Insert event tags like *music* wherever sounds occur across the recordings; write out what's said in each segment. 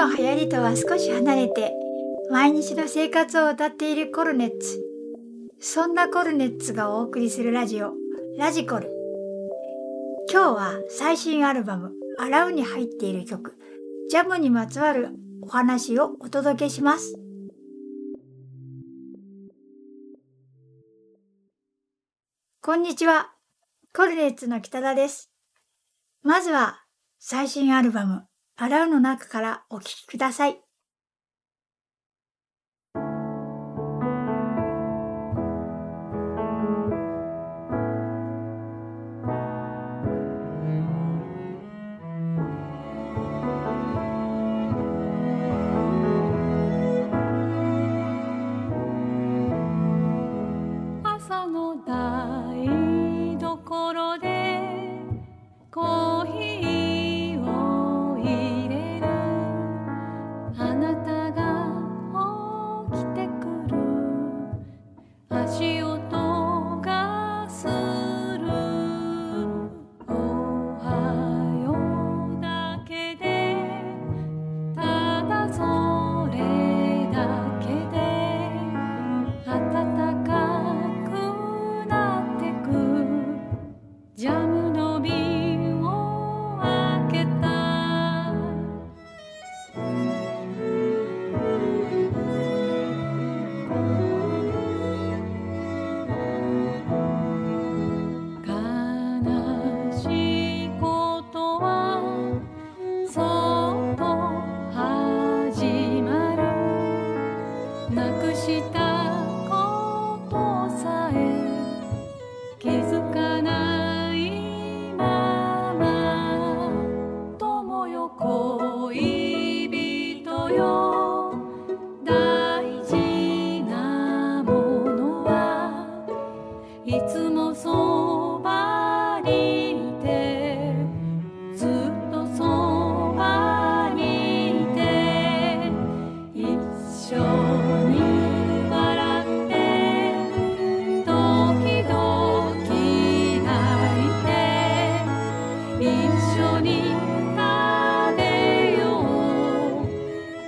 の流行りとは少し離れて毎日の生活を歌っているコルネッツ。そんなコルネッツがお送りするラジオラジコル。今日は最新アルバム「アラウ」に入っている曲ジャムにまつわるお話をお届けします。こんにちは。コルネッツの北田です。まずは最新アルバム「洗う」の中からお聞きください。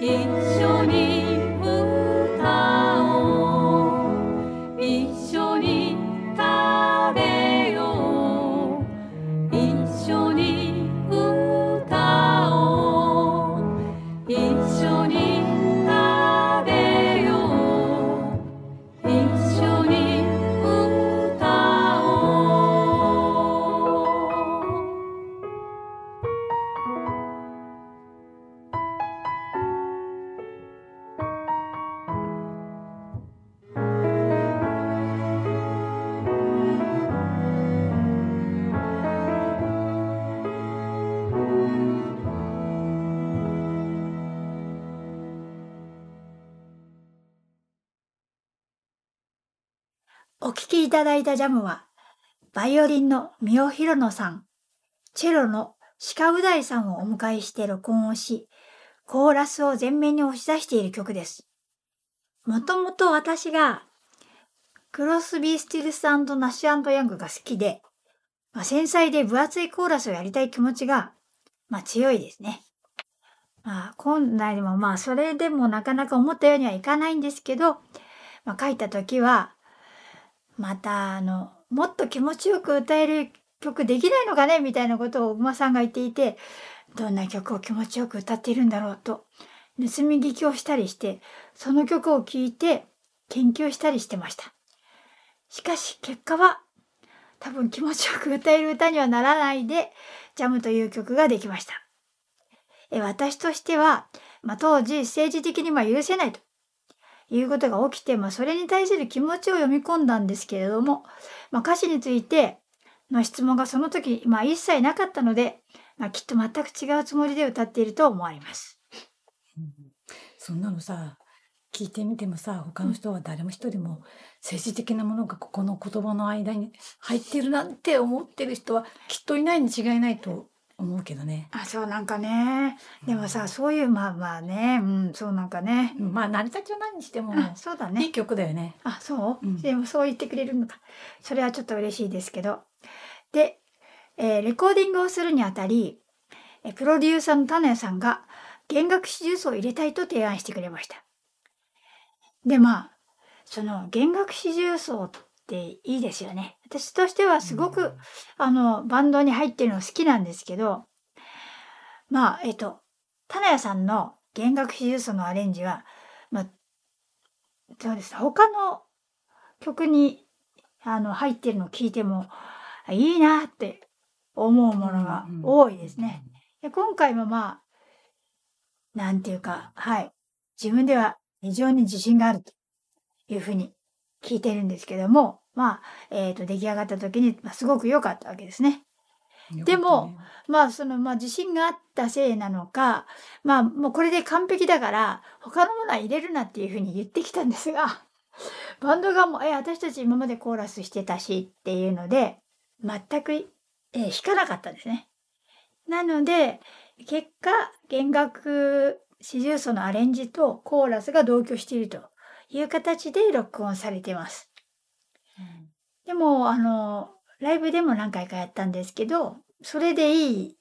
一緒にただいたジャムは、バイオリンの三尾博野さん、チェロの鹿う大さんをお迎えして録音をし、コーラスを前面に押し出している曲です。もともと私が、クロスビー・スティルスナッシュヤングが好きで、まあ、繊細で分厚いコーラスをやりたい気持ちが、まあ強いですね。まあ、今来でもまあそれでもなかなか思ったようにはいかないんですけど、まあ書いた時は、またあのもっと気持ちよく歌える曲できないのかねみたいなことを小熊さんが言っていてどんな曲を気持ちよく歌っているんだろうと盗み聞きをしたりしてその曲を聴いて研究したりしてました。しかし結果は多分気持ちよく歌える歌にはならないで「ジャム」という曲ができました。え私としては、まあ、当時政治的にまあ許せないと。いうことが起きて、まあ、それに対する気持ちを読み込んだんですけれども、まあ、歌詞についての質問がその時、まあ、一切なかったので、まあ、きっと全く違うつもりで歌っていると思われます。そんなのさ聞いてみてもさ他の人は誰も一人も政治的なものがここの言葉の間に入ってるなんて思ってる人はきっといないに違いないと思うけどね。あそうなんかね。でもさそういうまあまあね。うんそうなんかね。うんまあ成り立ちは何にしてもあそうだいいね曲だよね。あそう、うん。でもそう言ってくれるのか。それはちょっと嬉しいですけど。で、えーレコーディングをするにあたりえープロデューサーの種さんが弦楽四重奏を入れたいと提案してくれました。で、まあ、その弦楽四重奏っていいですよね。私としてはすごく、あの、バンドに入ってるの好きなんですけど、まあ、えっと、棚谷さんの弦楽四重奏のアレンジは、まあ、そうですね、他の曲にあの入ってるのを聞いても、いいなって思うものが多いですね。で今回もまあ、なんていうか、はい。自分では非常に自信があるというふうに聞いてるんですけども、まあ、えっ、と、出来上がった時に、まあ、すごく良かったわけですね。でも、まあ、その、まあ、自信があったせいなのか、まあ、もうこれで完璧だから、他のものは入れるなっていうふうに言ってきたんですが、*laughs* バンドがもう、え、私たち今までコーラスしてたしっていうので、全く、えー弾かなかったんですね。なので、結果、弦楽四重奏のアレンジとコーラスが同居しているという形で録音されています。でも、あの、ライブでも何回かやったんですけど、それでいい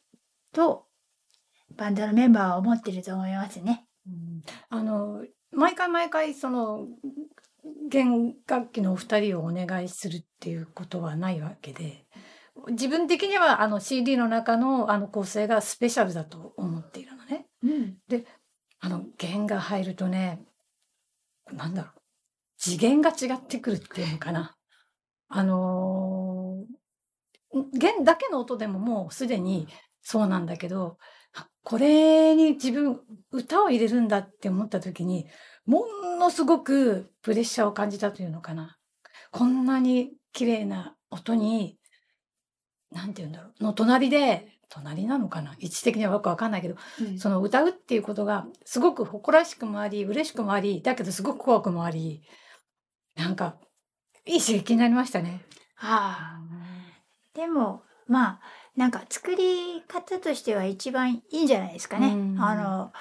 と、バンドのメンバーは思ってると思いますね。うんあの毎回毎回その弦楽器のお二人をお願いするっていうことはないわけで自分的にはあの CD の中のあの構成がスペシャルだと思っているのね。うん。あの弦が入るとねなんだろう次元が違ってくるっていうのかな。あのー弦だけの音でももうすでにそうなんだけどこれに自分歌を入れるんだって思った時にものすごくプレッシャーを感じたというのかな。こんなに綺麗な音になんて言うんだろうの隣で隣なのかな？位置的にはよくわかんないけどその歌うっていうことがすごく誇らしくもあり嬉しくもありだけどすごく怖くもありなんかいい刺激になりましたね。ああ。でも、まあ、なんか作り方としては一番いいんじゃないですかね。うんあの、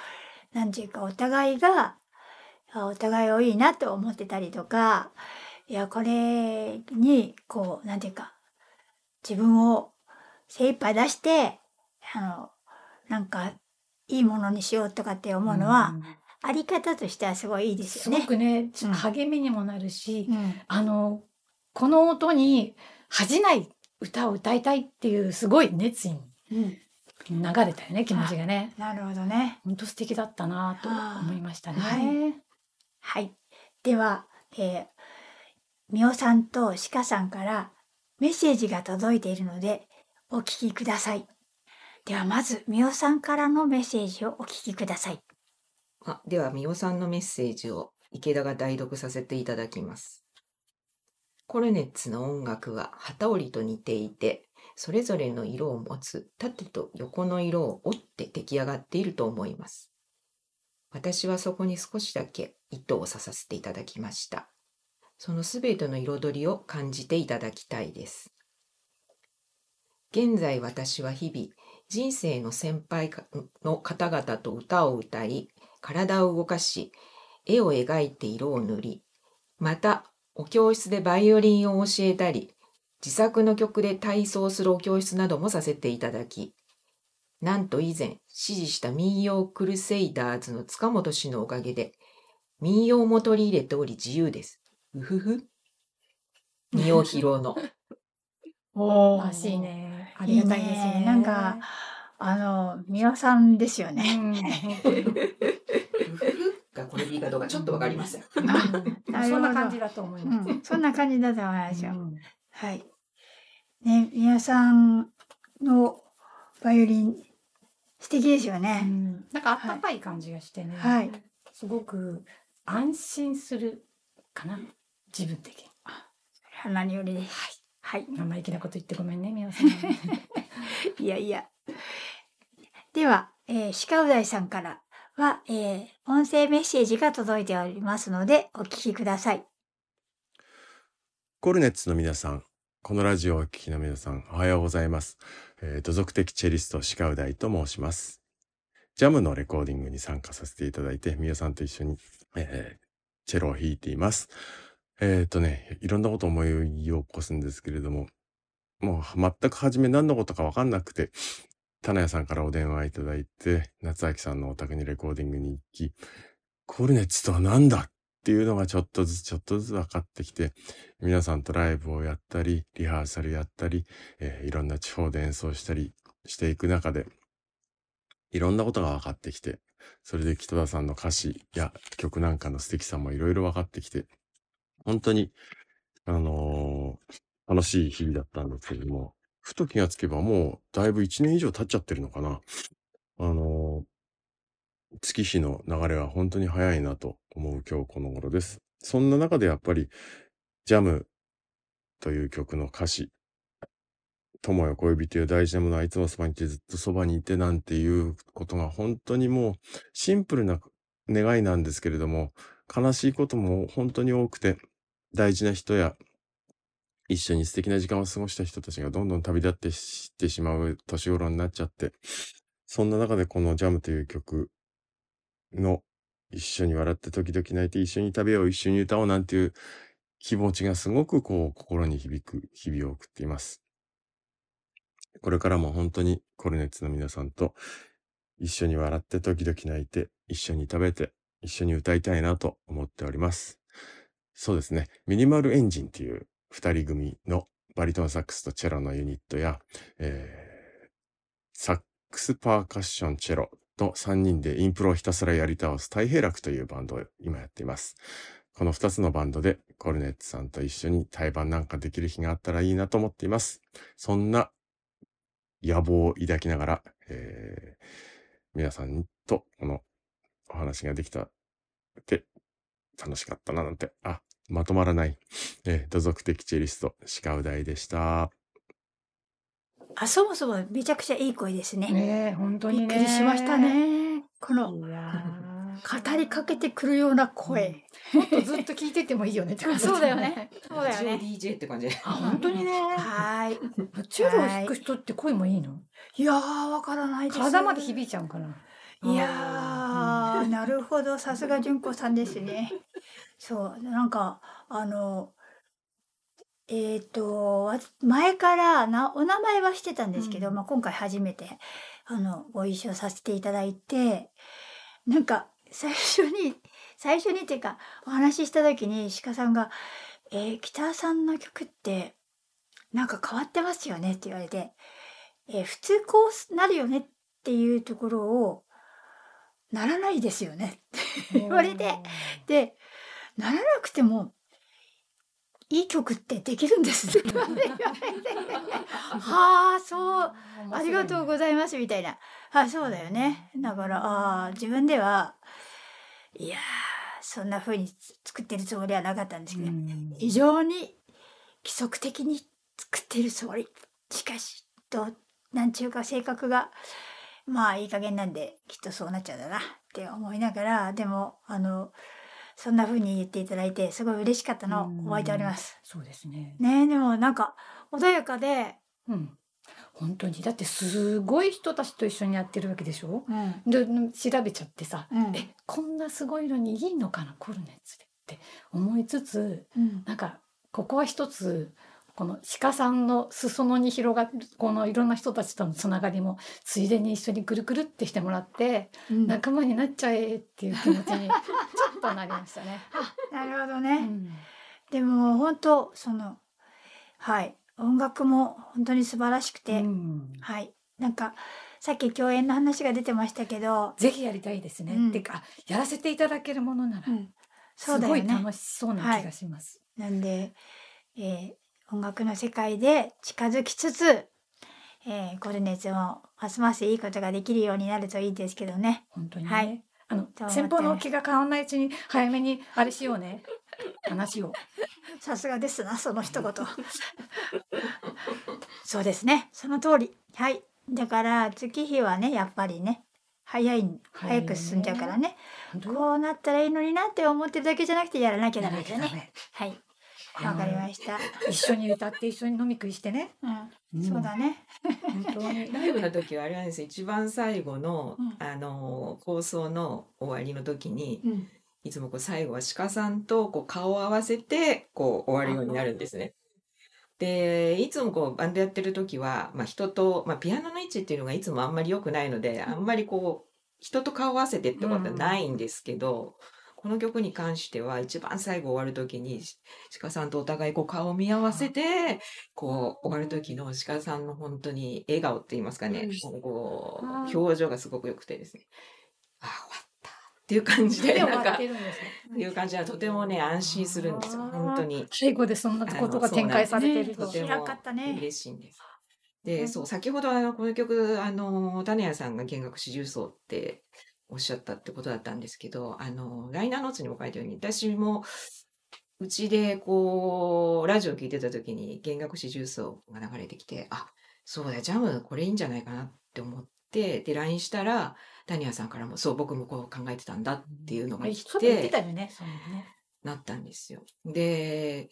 なんていうか、お互いが、あお互いをいいなと思ってたりとか、いや、これに、こう、なんていうか、自分を精一杯出して、あの、なんか、いいものにしようとかって思うのは、んあり方としてはすごいいいですすよね。ごくねうん励みにもなるし、うん。あのこの音に恥じない歌を歌いたいっていうすごい熱意にうん。流れたよね気持ちがね。なるほどね。本当素敵だったなと思いましたね。はいはい。では、えー、みおさんとしかさんからメッセージが届いているので、お聞きください。では、まず、みおさんからのメッセージをお聞きください。あでは、みおさんのメッセージを池田が代読させていただきます。コルネッツの音楽は旗織りと似ていて、それぞれの色を持つ縦と横の色を折って出来上がっていると思います。私はそこに少しだけ糸を刺させていただきました。そのすべての彩りを感じていただきたいです。現在私は日々、人生の先輩かの方々と歌を歌い、体を動かし、絵を描いて色を塗り、また、お教室でバイオリンを教えたり、自作の曲で体操するお教室などもさせていただき、なんと以前、指示した民謡クルセイダーズの塚本氏のおかげで、民謡も取り入れており自由です。うふふ。*laughs* 民謡披露の。おらしい。ね。あいいりがたいですね。ね。なんか、あの、みおさんですようね。がこれでいいかどうかちょっとわかりません。そんな感じだと思いうます。ん、そんな感じだと思いますよ。うんはい。ね、みおさんのバイオリン、素敵ですようね。んなんかあったかい感じがしてね、はい。すごく安心するかな自分的に。何よりです。はい。生意気なこと言ってごめんね皆さん。*laughs* いやいや。では、えー、鹿う大さんからは、えー、音声メッセージが届いておりますので、お聞きください。コルネッツの皆さん、このラジオをお聞きの皆さん、おはようございます。えー、土属的チェリスト、鹿う大と申します。ジャムのレコーディングに参加させていただいて、皆さんと一緒に、えーチェロを弾いています。えっ、とね、いろんなことを思い起こすんですけれども、もう全く初め何のことかわかんなくて、棚屋さんからお電話いただいて、夏明さんのお宅にレコーディングに行き、コルネッツとは何だっていうのがちょっとずつちょっとずつ分かってきて、皆さんとライブをやったり、リハーサルやったり、えーいろんな地方で演奏したりしていく中で、いろんなことが分かってきて、それで北田さんの歌詞や曲なんかの素敵さもいろいろ分かってきて、本当に、あのー楽しい日々だったんですけれども、ふと気がつけばもうだいぶ1年以上経っちゃってるのかな。あのー月日の流れは本当に早いなと思う今日この頃です。そんな中でやっぱり、ジャムという曲の歌詞、友よ恋人よ大事なものはいつもそばにいてずっとそばにいてなんていうことが本当にもうシンプルな願いなんですけれども、悲しいことも本当に多くて、大事な人や一緒に素敵な時間を過ごした人たちがどんどん旅立ってしってしまう年頃になっちゃって、そんな中でこのジャムという曲の一緒に笑って時々泣いて一緒に食べよう一緒に歌おうなんていう気持ちがすごくこう心に響く日々を送っています。これからも本当にコルネッツの皆さんと一緒に笑って時々泣いて一緒に食べて一緒に歌いたいなと思っております。そうですね。ミニマルエンジンっていう二人組のバリトンサックスとチェロのユニットや、えーサックスパーカッションチェロと3人でインプロをひたすらやり倒す太平楽というバンドを今やっています。この2つのバンドでコルネッツさんと一緒に対バンなんかできる日があったらいいなと思っています。そんな野望を抱きながら、えー皆さんとこのお話ができたって楽しかったななんて、あ、まとまらない、*laughs* えー土足的チェリスト、鹿う大でした。あ、そもそもめちゃくちゃいい声ですね。ねえ、本当にね。びっくりしました。ね。この語りかけてくるような声。ーもっとずっと聞いててもいいよねって感じそうだよね。。そうだよね。DJ って感じで。あ、本当にね。はーい。チェロを弾く人って声もいいの？いやー、わからないです。体まで響いちゃうかな。いやー、なるほど。さすが純子さんですね。そう、なんか、あの、えっ、と、わ前からな、お名前はしてたんですけど、うん。まあ、今回初めて、あの、ご一緒させていただいて、なんか、最初に、最初にっていうか、お話しした時に鹿さんが、えー北さんの曲って、なんか変わってますよね？って言われて、えー普通こうなるよね？っていうところを、ならないですよね？言われてで、ならなくても、いい曲ってできるんですは *laughs* あ、そう、ありがとうございますみたいな。あ、そうだよね。だから、ああ、自分では、いやー、そんな風に作ってるつもりはなかったんですけど、うん非常に規則的に作ってるつもり。しかし、どう、なんちゅうか性格が、まあいい加減なんで、きっとそうなっちゃうんだなって思いながら、でも、あの、そんな風に言っていただいて、すごい嬉しかったのを覚えております。そうですね。ねえ、でもなんか、穏やかで、うん。本当にだってすごい人たちと一緒にやってるわけでしょ？うん。で調べちゃってさ、うん。えこんなすごいのにいいのかなコルネッツでって思いつつうん。なんかここは一つこの鹿さんの裾野に広がるこのいろんな人たちとのつながりもついでに一緒にぐるぐるってしてもらってうんな仲間になっちゃえっていう気持ちにちょっとなりましたね。*laughs* うるほどね。んでも、本当その、はい。音楽も本当に素晴らしくて、うんはい。なんか、さっき共演の話が出てましたけど、ぜひやりたいですね。うんてかやらせていただけるものなら、うん、そすごうだよね。い楽しそうな気がします。なんで、えー音楽の世界で近づきつつ、えー、コルネツもますますいいことができるようになるといいですけどね。本当にね。はいあの先方の気が変わらないうちに早めにあれしようね *laughs* 話を。さすがですな、その一言。*laughs* そうですね、その通り。はい。だから、月日はね、やっぱりね、早い、早く進んじゃうからね。本当よこうなったらいいのになって思ってるだけじゃなくてやらなきゃやダメですよね。はい。わかりました。一緒に歌って一緒に飲み食いしてね。うん、そうだね。本当に。ライブの時はあれなんですよ一番最後の、うんあの放送の終わりの時にうん。いつもこう最後は鹿さんとこう顔を合わせてこう終わるようになるんですね。で、いつもこうバンドやってる時は、まあ人と、まあピアノの位置っていうのがいつもあんまり良くないので、あんまりこう、人と顔合わせてってことはないんですけど、この曲に関しては一番最後終わる時に、鹿さんとお互いこう顔を見合わせて、こう終わる時の鹿さんの本当に笑顔って言いますかね、こあう、表情がすごく良くてですね、ああ、終わったっていう感じで、なんか、わってるんですね。いう感じはとてもね、安心するんですよ、本当に。最後でそんなことが展開されてると。と。ても広かったね嬉しいんです。で、そう、先ほどあの、この曲、あの、種谷さんが弦楽四重奏っておっしゃったってことだったんですけど、あの、ライナーノーツにも書いたように、私も、うちでこう、ラジオ聞いてた時に弦楽四重奏が流れてきて、あ、そうだ、ジャムこれいいんじゃないかなって思って、で、LINE したら、谷谷さんからも、そう、僕もこう考えてたんだっていうのが来てて、たよね。そうね。なったんですよ。で、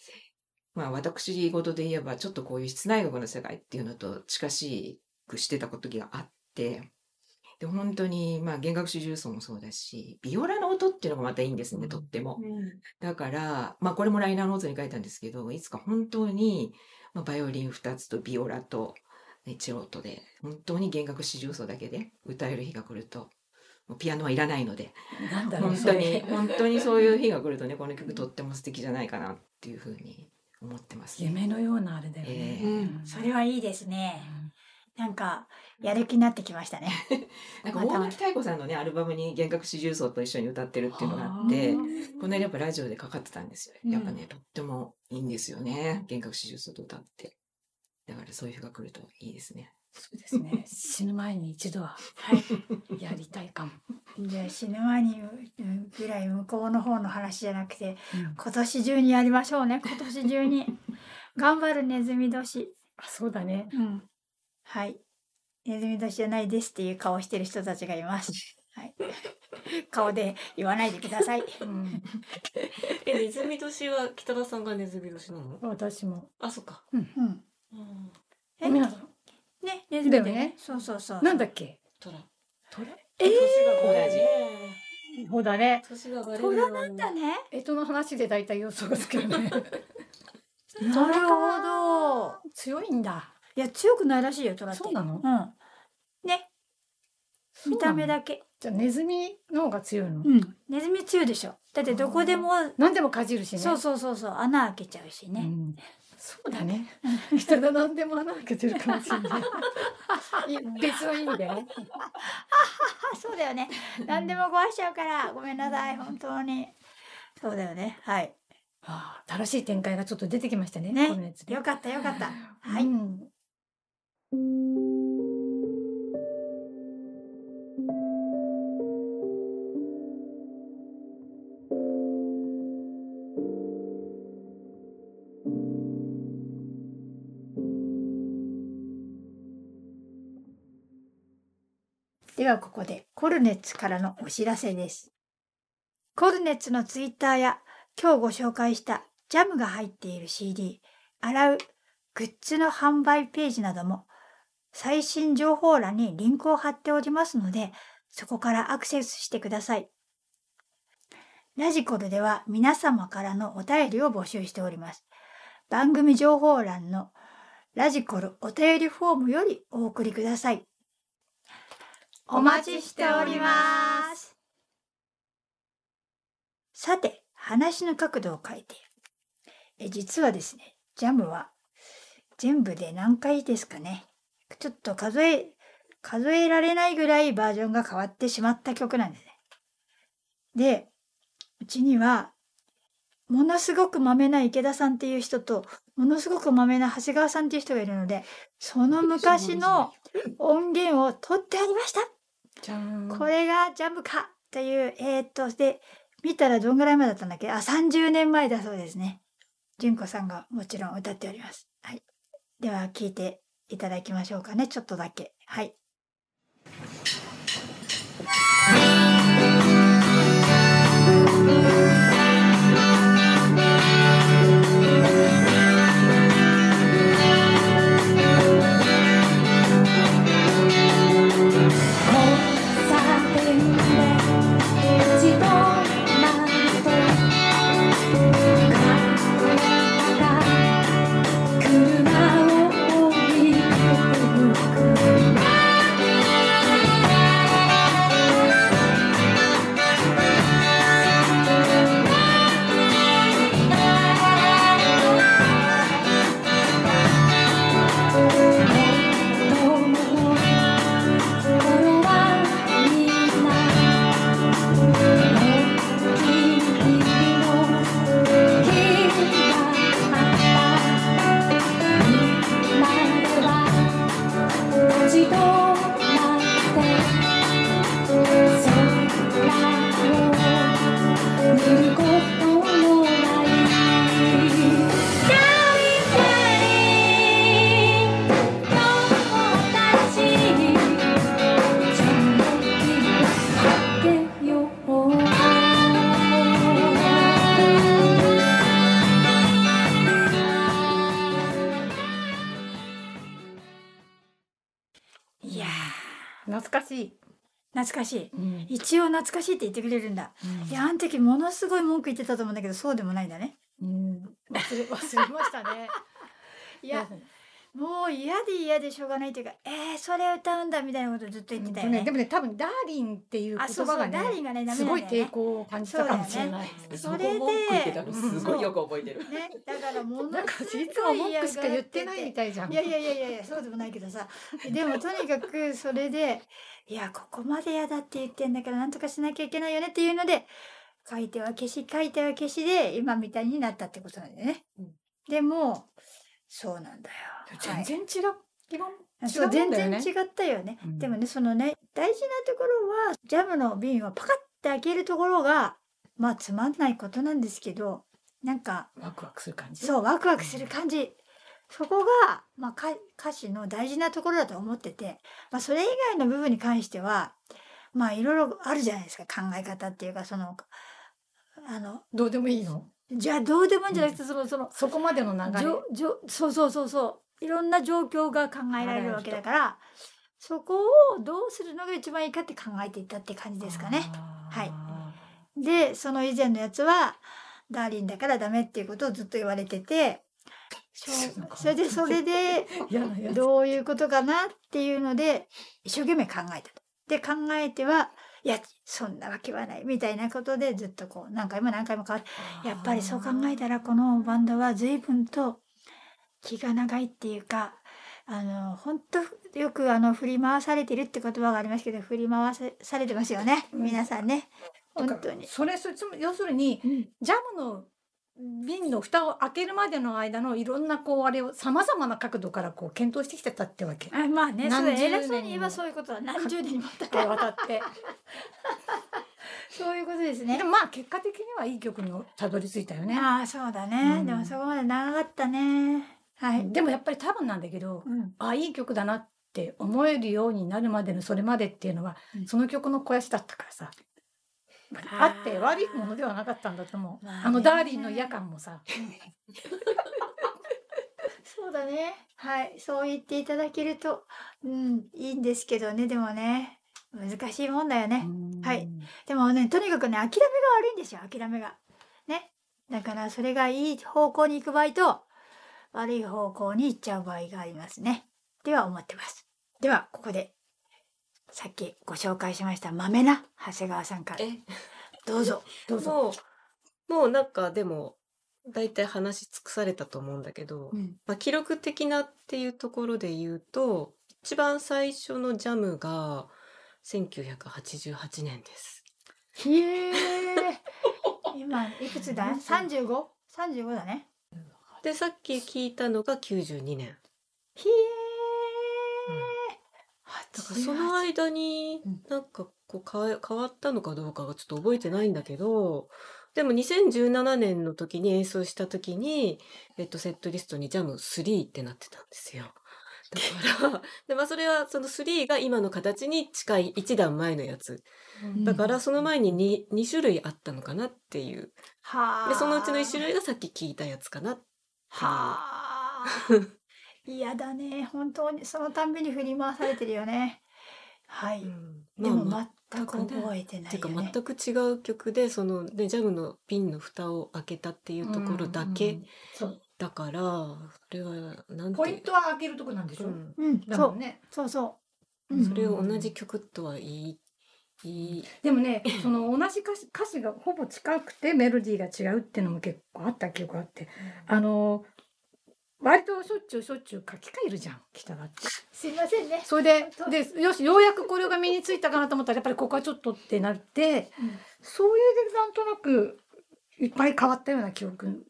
まあ私事で言えばちょっとこういう室内楽の世界っていうのと近しくしてた時があって、で、本当にまあ弦楽四重奏もそうだし、ビオラの音っていうのがまたいいんですね、とっても。だから、まあこれもライナーノーツに書いたんですけど、いつか本当に、まあ、バイオリン2つとビオラとねチェロットで、本当に弦楽四重奏だけで歌える日が来ると、もうピアノはいらないので、なんだろう、本当に、本当にそういう日が来るとね、この曲とっても素敵じゃないかなっていうふうに思ってます、ね。夢のようなあれだよね。ええうんそれはいいですね。なんか、やる気になってきましたね。*laughs* なんか大貫妙子さんのね、アルバムに弦楽四重奏と一緒に歌ってるっていうのがあって、この間やっぱラジオでかかってたんですよ。うんやっぱね、とってもいいんですよね。弦楽四重奏と歌って。だからそういう日が来るといいですね。そうですね。*laughs* 死ぬ前に一度ははい。やりたいかも。じゃあ死ぬ前にうんぐらい向こうの方の話じゃなくて、うん今年中にやりましょうね。今年中に。*laughs* 頑張るネズミ年。あそうだね。うん。はい。ネズミ年じゃないですっていう顔してる人たちがいます。はい。顔で言わないでください。*laughs* うん、え、ネズミ年は北田さんがネズミ年なの？私も。あ、そっか。うん。え？皆さん、ね、ネズミでね。そうそうそう。なんだっけ？トラ。トラ？えー、年がそうだね。年がバレるトよラなんだね。えとの話で大体予想がつくよね。*laughs* *laughs* なるほど。強いんだ。いや、強くないらしいよ、トラって。そうなの？うん。ね、見た目だけ。じゃあネズミの方が強いの、うん。ネズミ強いでしょ。だってどこでも、何でもかじるしね。そうそうそうそう、穴開けちゃうしね。うんそうだね。人が何でも穴開けてるかもしれない。*laughs* いや別の意味でね。あ、*laughs* そうだよね。何でも壊しちゃうから、ごめんなさい、本当に。そうだよね。はい。ああ、正しい展開がちょっと出てきましたね。ねよかった、よかった。はい。うんではここでコルネッツからのお知らせです。コルネッツのツイッターや今日ご紹介したジャムが入っている CD、洗うグッズの販売ページなども最新情報欄にリンクを貼っておりますので、そこからアクセスしてください。ラジコルでは皆様からのお便りを募集しております。番組情報欄のラジコルお便りフォームよりお送りください。お待ちしております。さて、話の角度を変えて。え、実はですね、ジャムは全部で何回ですかね。ちょっと数え、数えられないぐらいバージョンが変わってしまった曲なんですね。で、うちには、ものすごくまめな池田さんっていう人と、ものすごくまめな長谷川さんっていう人がいるので、その昔の音源を取ってありました。これがジャムかという、えー、っと、で、見たらどんぐらい前だったんだっけ？あ、30年前だそうですね。純子さんがもちろん歌っております。はい。では、聞いていただきましょうかね。ちょっとだけ。はい。懐かしいって言ってくれるんだ。いやあの時ものすごい文句言ってたと思うんだけどそうでもないんだね。うん。忘れ忘れましたね。*laughs* いやもう嫌で嫌でしょうがないというかえー、それ歌うんだみたいなことずっと言ってたよねでもね多分ダーリンっていう言あそうそう葉がねダーリンがねすごい抵抗を感じたかもしれない。それですごいよく覚えてる。ねだからものなんかすごいいつも文句しか言ってないみいたいじゃん。いやいやいやいやいやそうでもないけどさ *laughs* でもとにかくそれでいやここまで嫌だって言ってんだからなんとかしなきゃいけないよねっていうので書いては消し書いては消しで今みたいになったってことなんだよね。うんでもそうなんだよ。はい全然違う。う違うん全だよね然違ったよね、うんでもねそのね大事なところはジャムの瓶をパカッて開けるところがまあつまんないことなんですけどなんかワクワクする感じ？そうワクワクする感じそこが、まあ、か歌詞の大事なところだと思ってて、まあ、それ以外の部分に関してはまあいろいろあるじゃないですか考え方っていうかそのあのどうでもいいの？じゃあどうでもいいんじゃなくて、そのそのそこまでの流れ？じ。ょじょそうそうそうそういろんな状況が考えられるわけだからそこをどうするのが一番いいかって考えていったって感じですかね。はいでその以前のやつはダーリンだからダメっていうことをずっと言われててそれでそれで。*laughs* どういうことかなっていうので一生懸命考えたと。で考えてはいやそんなわけはないみたいなことでずっとこう何回も何回も変わってやっぱりそう考えたらこのバンドは随分と気が長いっていうかあの本当よくあの振り回されてるって言葉がありますけど振り回さされてますよね皆さんね本当に。それそつま要するにうんジャムの瓶の蓋を開けるまでの間のいろんなこうあれをさまざまな角度からこう検討してきてたってわけ。あまあねそ何十年れ偉そうに言えばそういうことは何十年にもわたって。*laughs* そういうことですねで。もまあ結果的にはいい曲にたどり着いたよね。ああそうだね、うんでもそこまで長かったねはい、でもやっぱり多分なんだけど、うん。あいい曲だなって思えるようになるまでのそれまでっていうのは、うん。その曲の肥やしだったからさ。あって悪いものではなかったんだと思う。まあね。あのダーリンの夜間もさ。そうだね。はい。そう言っていただけるとうんいいんですけどね。でもね難しいもんだよね、はい。でもねとにかくね諦めが悪いんですよ。諦めが。ね。だからそれがいい方向に行く場合と悪い方向に行っちゃう場合がありますねでは思ってますではここでさっきご紹介しました豆な長谷川さんからえ？どうぞどうぞ。もうもうなんかでも大体話し尽くされたと思うんだけど、うんまあ、記録的なっていうところで言うと一番最初のジャムが1988年です。へえ今いくつだ ?35?35 だねでさっき聞いたのが92年。へえ、だからその間にうん。なんかこう変え変わったのかどうかがちょっと覚えてないんだけどでも2017年の時に演奏した時に、えっと、セットリストにジャム3ってなってたんですよ。だから *laughs* で、まあ、それはその3が今の形に近い一段前のやつ。だからその前に 2, 2種類あったのかなっていう。はあ。でそのうちの1種類がさっき聞いたやつかなっはあ。嫌だね。本当に。そのたんびに振り回されてるよね。はい、でもまあ全く覚えてなていうかいよね。全く違う曲でそのでジャムの瓶の蓋を開けたっていうところだけ、うんうんそう。だからそれはなんてポイントは開けるとこなんでしょ？うん。うん。そう。ね。そうそう、うん。それを同じ曲とは言い言い。でもね、*laughs* その同じ歌詞歌詞がほぼ近くてメロディーが違うっていうのも結構あった記憶があって、あの割としょっちゅうしょっちゅう書き換えるじゃん北川って。すいませんね。それででよしようやくこれが身についたかなと思ったらやっぱりここはちょっとってなって、うん。そういうでなんとなくいっぱい変わったような記憶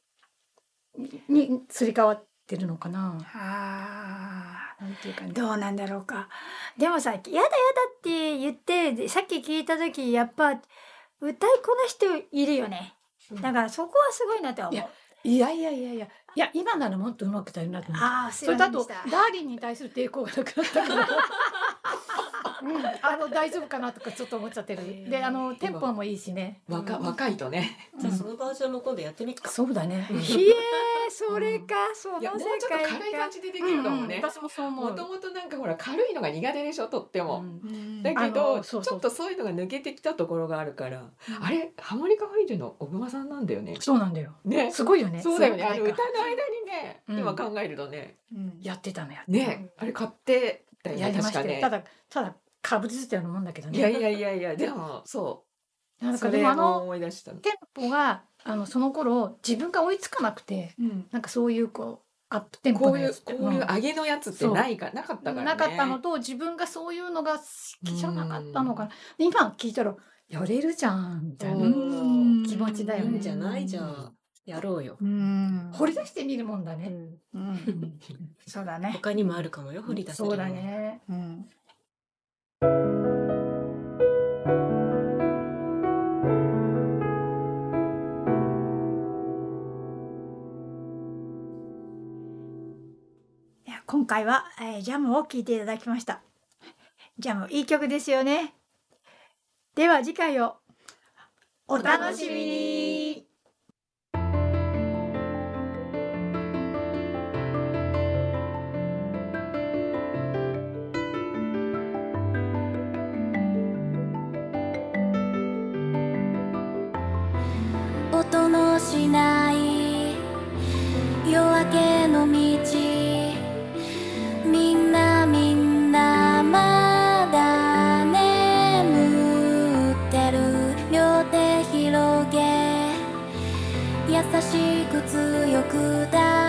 ににすり替わってるのかな。あなんていうか。どうなんだろうかでもさ「やだやだ」って言ってでさっき聞いた時やっぱ歌いこなしているよねだからそこはすごいなとは思ういやいやいやいやいや今ならもっとうまく歌えるなと思って。それだとダーリンに対する抵抗がなくなったから。うん。あの大丈夫かなとかちょっと思っちゃってる。ー。であのテンポもいいしね。若若いとね。じゃあそのバージョンも今度やってみっか。そうだね。ひえそれか。その世いやもうちょっ界と軽い感かじでできるかもね、私もそう思う。もともとなんかほら軽いのが苦手でしょとっても、うん。だけあどちょっとそういうのが抜けてきたところがあるから、あれハモリカファイルの小熊さんなんだよね。そうなんだよ。ね。すごいよね。そうだよね。あの歌の間にね、うん。今考えるとね。うん。やってたのや。ね、あれ買って。たよねやりましたよ。確かね。ただただかぶりついたようなもんだけどね。いやいやいやいやでもそう。なんかでもあの思い出した。のテンポがあのその頃自分が追いつかなくてうん。なんかそういうこうアップテンポこういうこういう上げのやつってないかなかったからね。なかったのと自分がそういうのが好きじゃなかったのかな。で今聞いたらやれるじゃんみたいなうん。気持ちだよね。じゃないじゃあやろうよ。うん。掘り出してみるもんだね。うん。そうだね。他にもあるかもよ掘り出せるのそうだ。ね。うん今回は、えージャムを聴いていただきました。ジャムいい曲ですよね。では次回をお楽しみに。しく強く抱